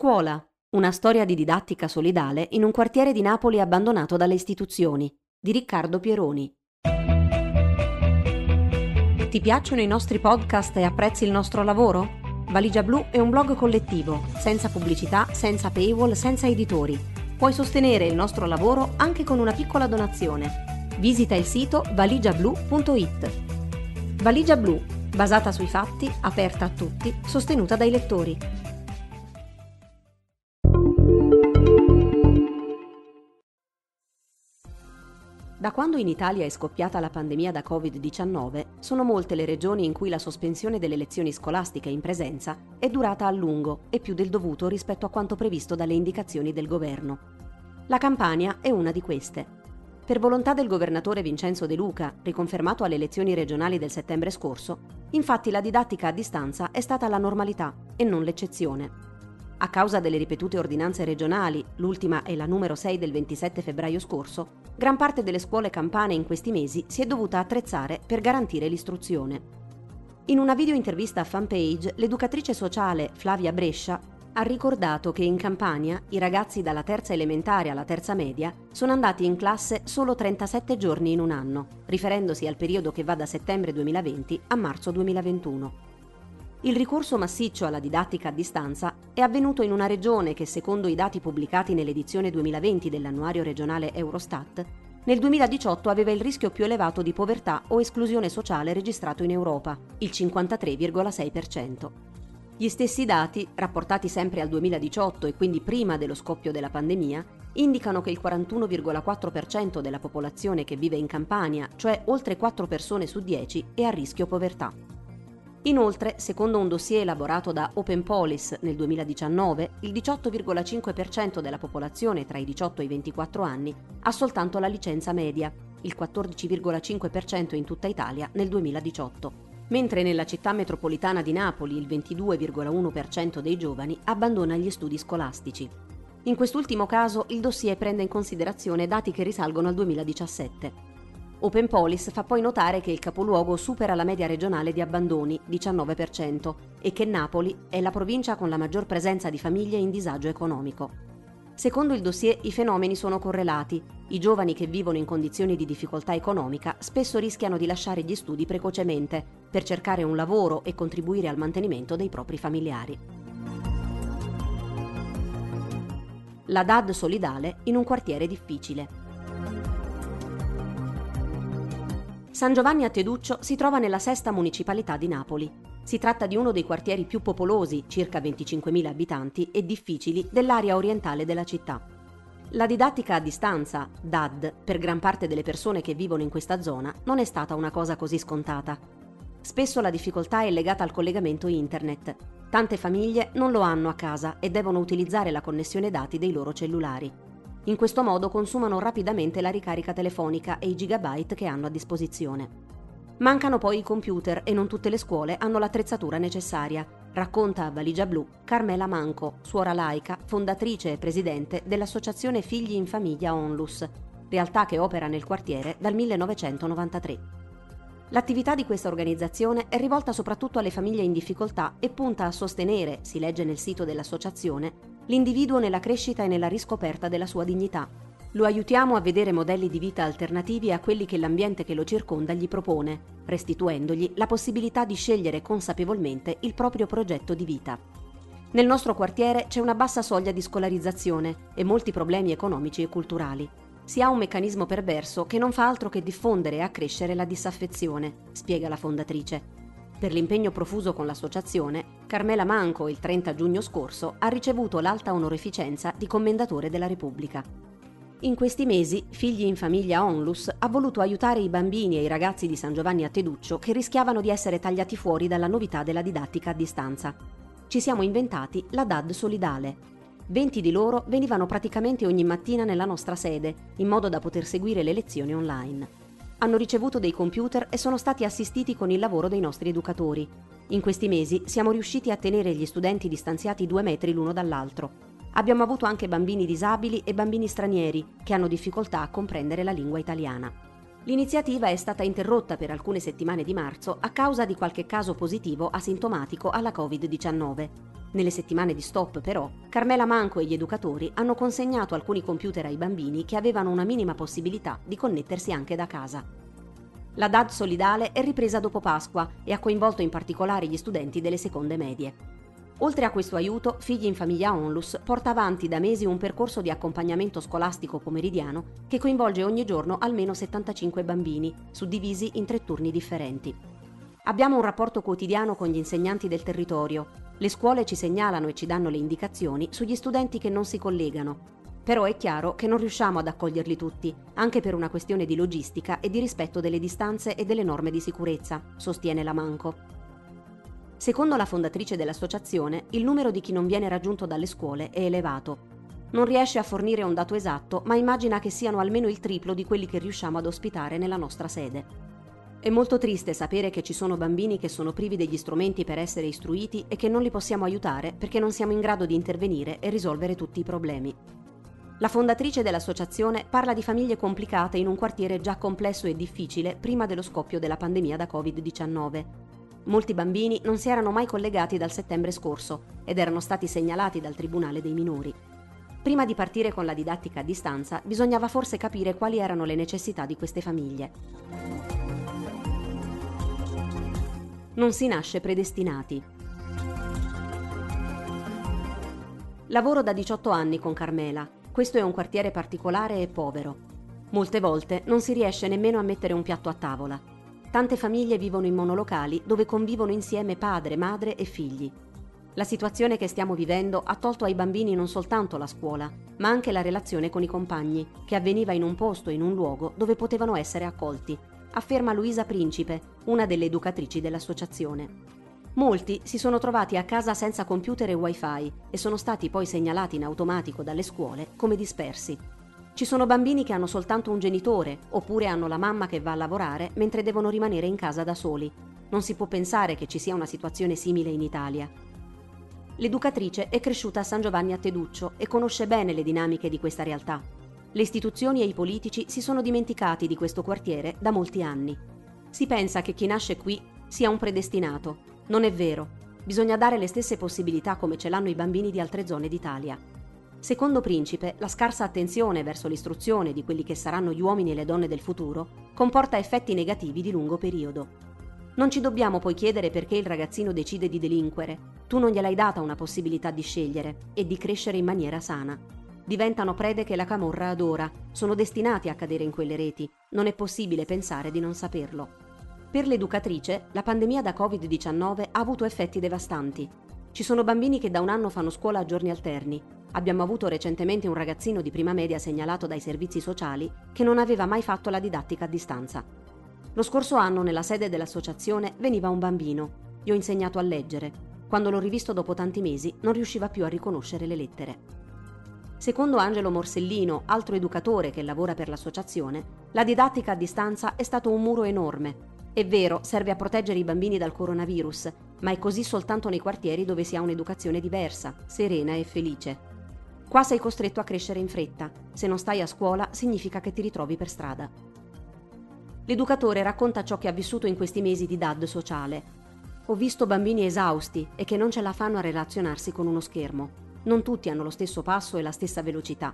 Scuola, una storia di didattica solidale in un quartiere di Napoli abbandonato dalle istituzioni, di Riccardo Pieroni. Ti piacciono i nostri podcast e apprezzi il nostro lavoro? Valigia Blu è un blog collettivo, senza pubblicità, senza paywall, senza editori. Puoi sostenere il nostro lavoro anche con una piccola donazione. Visita il sito valigiablu.it. Valigia Blu, basata sui fatti, aperta a tutti, sostenuta dai lettori. Da quando in Italia è scoppiata la pandemia da Covid-19, sono molte le regioni in cui la sospensione delle lezioni scolastiche in presenza è durata a lungo e più del dovuto rispetto a quanto previsto dalle indicazioni del governo. La Campania è una di queste. Per volontà del governatore Vincenzo De Luca, riconfermato alle elezioni regionali del settembre scorso, infatti la didattica a distanza è stata la normalità e non l'eccezione. A causa delle ripetute ordinanze regionali, l'ultima è la numero 6 del 27 febbraio scorso, gran parte delle scuole campane in questi mesi si è dovuta attrezzare per garantire l'istruzione. In una video intervista a fanpage, l'educatrice sociale Flavia Brescia ha ricordato che in Campania i ragazzi dalla terza elementare alla terza media sono andati in classe solo 37 giorni in un anno, riferendosi al periodo che va da settembre 2020 a marzo 2021. Il ricorso massiccio alla didattica a distanza è avvenuto in una regione che, secondo i dati pubblicati nell'edizione 2020 dell'annuario regionale Eurostat, nel 2018 aveva il rischio più elevato di povertà o esclusione sociale registrato in Europa, il 53,6%. Gli stessi dati, rapportati sempre al 2018 e quindi prima dello scoppio della pandemia, indicano che il 41,4% della popolazione che vive in Campania, cioè oltre 4 persone su 10, è a rischio povertà. Inoltre, secondo un dossier elaborato da Open Police nel 2019, il 18,5% della popolazione tra i 18 e i 24 anni ha soltanto la licenza media, il 14,5% in tutta Italia nel 2018 mentre nella città metropolitana di Napoli il 22,1% dei giovani abbandona gli studi scolastici. In quest'ultimo caso il dossier prende in considerazione dati che risalgono al 2017. Open Police fa poi notare che il capoluogo supera la media regionale di abbandoni, 19%, e che Napoli è la provincia con la maggior presenza di famiglie in disagio economico. Secondo il dossier i fenomeni sono correlati. I giovani che vivono in condizioni di difficoltà economica spesso rischiano di lasciare gli studi precocemente per cercare un lavoro e contribuire al mantenimento dei propri familiari. La DAD solidale in un quartiere difficile. San Giovanni a Teduccio si trova nella sesta municipalità di Napoli. Si tratta di uno dei quartieri più popolosi, circa 25.000 abitanti, e difficili dell'area orientale della città. La didattica a distanza, DAD, per gran parte delle persone che vivono in questa zona, non è stata una cosa così scontata. Spesso la difficoltà è legata al collegamento internet. Tante famiglie non lo hanno a casa e devono utilizzare la connessione dati dei loro cellulari. In questo modo consumano rapidamente la ricarica telefonica e i gigabyte che hanno a disposizione. Mancano poi i computer e non tutte le scuole hanno l'attrezzatura necessaria, racconta a Valigia Blu Carmela Manco, suora laica, fondatrice e presidente dell'associazione Figli in Famiglia Onlus, realtà che opera nel quartiere dal 1993. L'attività di questa organizzazione è rivolta soprattutto alle famiglie in difficoltà e punta a sostenere, si legge nel sito dell'associazione, l'individuo nella crescita e nella riscoperta della sua dignità. Lo aiutiamo a vedere modelli di vita alternativi a quelli che l'ambiente che lo circonda gli propone, restituendogli la possibilità di scegliere consapevolmente il proprio progetto di vita. Nel nostro quartiere c'è una bassa soglia di scolarizzazione e molti problemi economici e culturali. Si ha un meccanismo perverso che non fa altro che diffondere e accrescere la disaffezione, spiega la fondatrice. Per l'impegno profuso con l'associazione, Carmela Manco il 30 giugno scorso ha ricevuto l'alta onorificenza di Commendatore della Repubblica. In questi mesi, Figli in Famiglia Onlus ha voluto aiutare i bambini e i ragazzi di San Giovanni a Teduccio che rischiavano di essere tagliati fuori dalla novità della didattica a distanza. Ci siamo inventati la DAD solidale. 20 di loro venivano praticamente ogni mattina nella nostra sede, in modo da poter seguire le lezioni online hanno ricevuto dei computer e sono stati assistiti con il lavoro dei nostri educatori. In questi mesi siamo riusciti a tenere gli studenti distanziati due metri l'uno dall'altro. Abbiamo avuto anche bambini disabili e bambini stranieri che hanno difficoltà a comprendere la lingua italiana. L'iniziativa è stata interrotta per alcune settimane di marzo a causa di qualche caso positivo asintomatico alla Covid-19. Nelle settimane di stop, però, Carmela Manco e gli educatori hanno consegnato alcuni computer ai bambini che avevano una minima possibilità di connettersi anche da casa. La DAD solidale è ripresa dopo Pasqua e ha coinvolto in particolare gli studenti delle seconde medie. Oltre a questo aiuto, Figli in Famiglia Onlus porta avanti da mesi un percorso di accompagnamento scolastico pomeridiano che coinvolge ogni giorno almeno 75 bambini, suddivisi in tre turni differenti. Abbiamo un rapporto quotidiano con gli insegnanti del territorio, le scuole ci segnalano e ci danno le indicazioni sugli studenti che non si collegano. Però è chiaro che non riusciamo ad accoglierli tutti, anche per una questione di logistica e di rispetto delle distanze e delle norme di sicurezza, sostiene la Manco. Secondo la fondatrice dell'associazione, il numero di chi non viene raggiunto dalle scuole è elevato. Non riesce a fornire un dato esatto, ma immagina che siano almeno il triplo di quelli che riusciamo ad ospitare nella nostra sede. È molto triste sapere che ci sono bambini che sono privi degli strumenti per essere istruiti e che non li possiamo aiutare perché non siamo in grado di intervenire e risolvere tutti i problemi. La fondatrice dell'associazione parla di famiglie complicate in un quartiere già complesso e difficile prima dello scoppio della pandemia da Covid-19. Molti bambini non si erano mai collegati dal settembre scorso ed erano stati segnalati dal Tribunale dei minori. Prima di partire con la didattica a distanza bisognava forse capire quali erano le necessità di queste famiglie. Non si nasce predestinati. Lavoro da 18 anni con Carmela. Questo è un quartiere particolare e povero. Molte volte non si riesce nemmeno a mettere un piatto a tavola. Tante famiglie vivono in monolocali dove convivono insieme padre, madre e figli. La situazione che stiamo vivendo ha tolto ai bambini non soltanto la scuola, ma anche la relazione con i compagni, che avveniva in un posto, in un luogo dove potevano essere accolti, afferma Luisa Principe, una delle educatrici dell'associazione. Molti si sono trovati a casa senza computer e wifi e sono stati poi segnalati in automatico dalle scuole come dispersi. Ci sono bambini che hanno soltanto un genitore oppure hanno la mamma che va a lavorare mentre devono rimanere in casa da soli. Non si può pensare che ci sia una situazione simile in Italia. L'educatrice è cresciuta a San Giovanni a Teduccio e conosce bene le dinamiche di questa realtà. Le istituzioni e i politici si sono dimenticati di questo quartiere da molti anni. Si pensa che chi nasce qui sia un predestinato. Non è vero. Bisogna dare le stesse possibilità come ce l'hanno i bambini di altre zone d'Italia. Secondo Principe, la scarsa attenzione verso l'istruzione di quelli che saranno gli uomini e le donne del futuro comporta effetti negativi di lungo periodo. Non ci dobbiamo poi chiedere perché il ragazzino decide di delinquere. Tu non gliel'hai data una possibilità di scegliere e di crescere in maniera sana diventano prede che la camorra adora, sono destinati a cadere in quelle reti, non è possibile pensare di non saperlo. Per l'educatrice, la pandemia da Covid-19 ha avuto effetti devastanti. Ci sono bambini che da un anno fanno scuola a giorni alterni. Abbiamo avuto recentemente un ragazzino di prima media segnalato dai servizi sociali che non aveva mai fatto la didattica a distanza. Lo scorso anno nella sede dell'associazione veniva un bambino. Gli ho insegnato a leggere. Quando l'ho rivisto dopo tanti mesi non riusciva più a riconoscere le lettere. Secondo Angelo Morsellino, altro educatore che lavora per l'associazione, la didattica a distanza è stato un muro enorme. È vero, serve a proteggere i bambini dal coronavirus, ma è così soltanto nei quartieri dove si ha un'educazione diversa, serena e felice. Qua sei costretto a crescere in fretta. Se non stai a scuola significa che ti ritrovi per strada. L'educatore racconta ciò che ha vissuto in questi mesi di DAD sociale. Ho visto bambini esausti e che non ce la fanno a relazionarsi con uno schermo. Non tutti hanno lo stesso passo e la stessa velocità.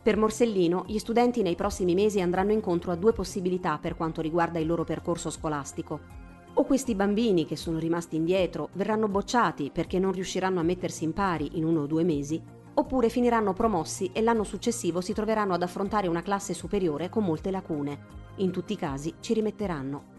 Per Morsellino, gli studenti nei prossimi mesi andranno incontro a due possibilità per quanto riguarda il loro percorso scolastico. O questi bambini che sono rimasti indietro verranno bocciati perché non riusciranno a mettersi in pari in uno o due mesi, oppure finiranno promossi e l'anno successivo si troveranno ad affrontare una classe superiore con molte lacune. In tutti i casi ci rimetteranno.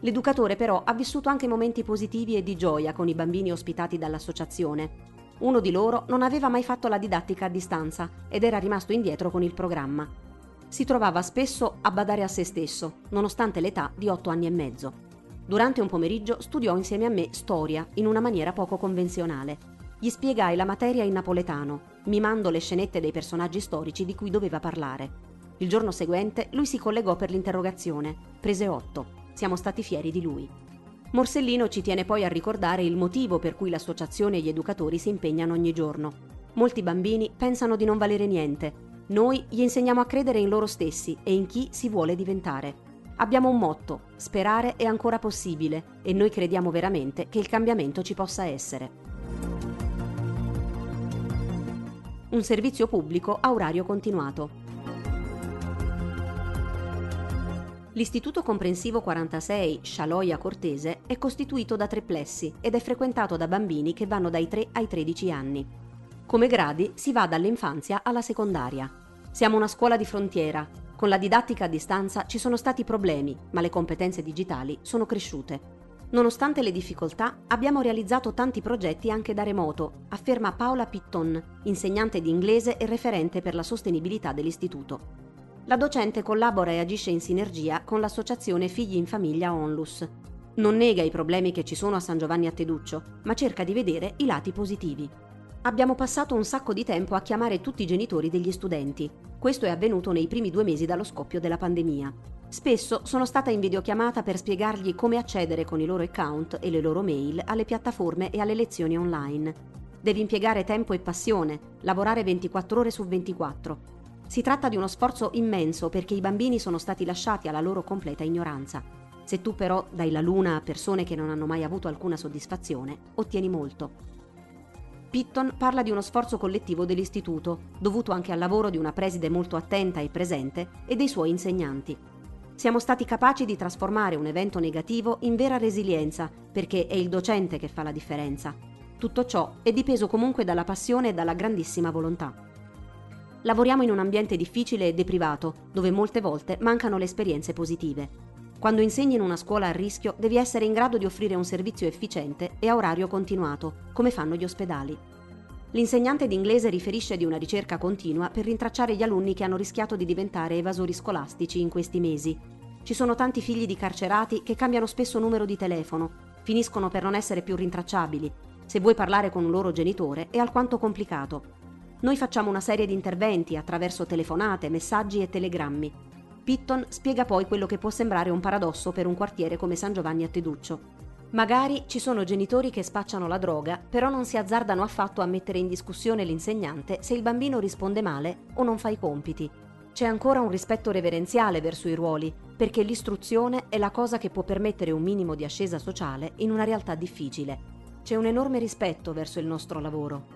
L'educatore però ha vissuto anche momenti positivi e di gioia con i bambini ospitati dall'associazione. Uno di loro non aveva mai fatto la didattica a distanza ed era rimasto indietro con il programma. Si trovava spesso a badare a se stesso, nonostante l'età di otto anni e mezzo. Durante un pomeriggio studiò insieme a me storia in una maniera poco convenzionale. Gli spiegai la materia in napoletano, mimando le scenette dei personaggi storici di cui doveva parlare. Il giorno seguente lui si collegò per l'interrogazione. Prese otto. Siamo stati fieri di lui. Morsellino ci tiene poi a ricordare il motivo per cui l'associazione e gli educatori si impegnano ogni giorno. Molti bambini pensano di non valere niente. Noi gli insegniamo a credere in loro stessi e in chi si vuole diventare. Abbiamo un motto, sperare è ancora possibile e noi crediamo veramente che il cambiamento ci possa essere. Un servizio pubblico a orario continuato. L'Istituto Comprensivo 46 Scialoia Cortese è costituito da tre plessi ed è frequentato da bambini che vanno dai 3 ai 13 anni. Come gradi si va dall'infanzia alla secondaria. Siamo una scuola di frontiera. Con la didattica a distanza ci sono stati problemi, ma le competenze digitali sono cresciute. Nonostante le difficoltà, abbiamo realizzato tanti progetti anche da remoto, afferma Paola Pitton, insegnante di inglese e referente per la sostenibilità dell'istituto. La docente collabora e agisce in sinergia con l'associazione Figli in Famiglia Onlus. Non nega i problemi che ci sono a San Giovanni a Teduccio, ma cerca di vedere i lati positivi. Abbiamo passato un sacco di tempo a chiamare tutti i genitori degli studenti. Questo è avvenuto nei primi due mesi dallo scoppio della pandemia. Spesso sono stata in videochiamata per spiegargli come accedere con i loro account e le loro mail alle piattaforme e alle lezioni online. Devi impiegare tempo e passione, lavorare 24 ore su 24 si tratta di uno sforzo immenso perché i bambini sono stati lasciati alla loro completa ignoranza. Se tu però dai la luna a persone che non hanno mai avuto alcuna soddisfazione, ottieni molto. Pitton parla di uno sforzo collettivo dell'istituto, dovuto anche al lavoro di una preside molto attenta e presente e dei suoi insegnanti. Siamo stati capaci di trasformare un evento negativo in vera resilienza, perché è il docente che fa la differenza. Tutto ciò è dipeso comunque dalla passione e dalla grandissima volontà. Lavoriamo in un ambiente difficile e deprivato, dove molte volte mancano le esperienze positive. Quando insegni in una scuola a rischio devi essere in grado di offrire un servizio efficiente e a orario continuato, come fanno gli ospedali. L'insegnante d'inglese riferisce di una ricerca continua per rintracciare gli alunni che hanno rischiato di diventare evasori scolastici in questi mesi. Ci sono tanti figli di carcerati che cambiano spesso numero di telefono, finiscono per non essere più rintracciabili. Se vuoi parlare con un loro genitore è alquanto complicato. Noi facciamo una serie di interventi attraverso telefonate, messaggi e telegrammi. Pitton spiega poi quello che può sembrare un paradosso per un quartiere come San Giovanni a Teduccio. Magari ci sono genitori che spacciano la droga, però non si azzardano affatto a mettere in discussione l'insegnante se il bambino risponde male o non fa i compiti. C'è ancora un rispetto reverenziale verso i ruoli, perché l'istruzione è la cosa che può permettere un minimo di ascesa sociale in una realtà difficile. C'è un enorme rispetto verso il nostro lavoro.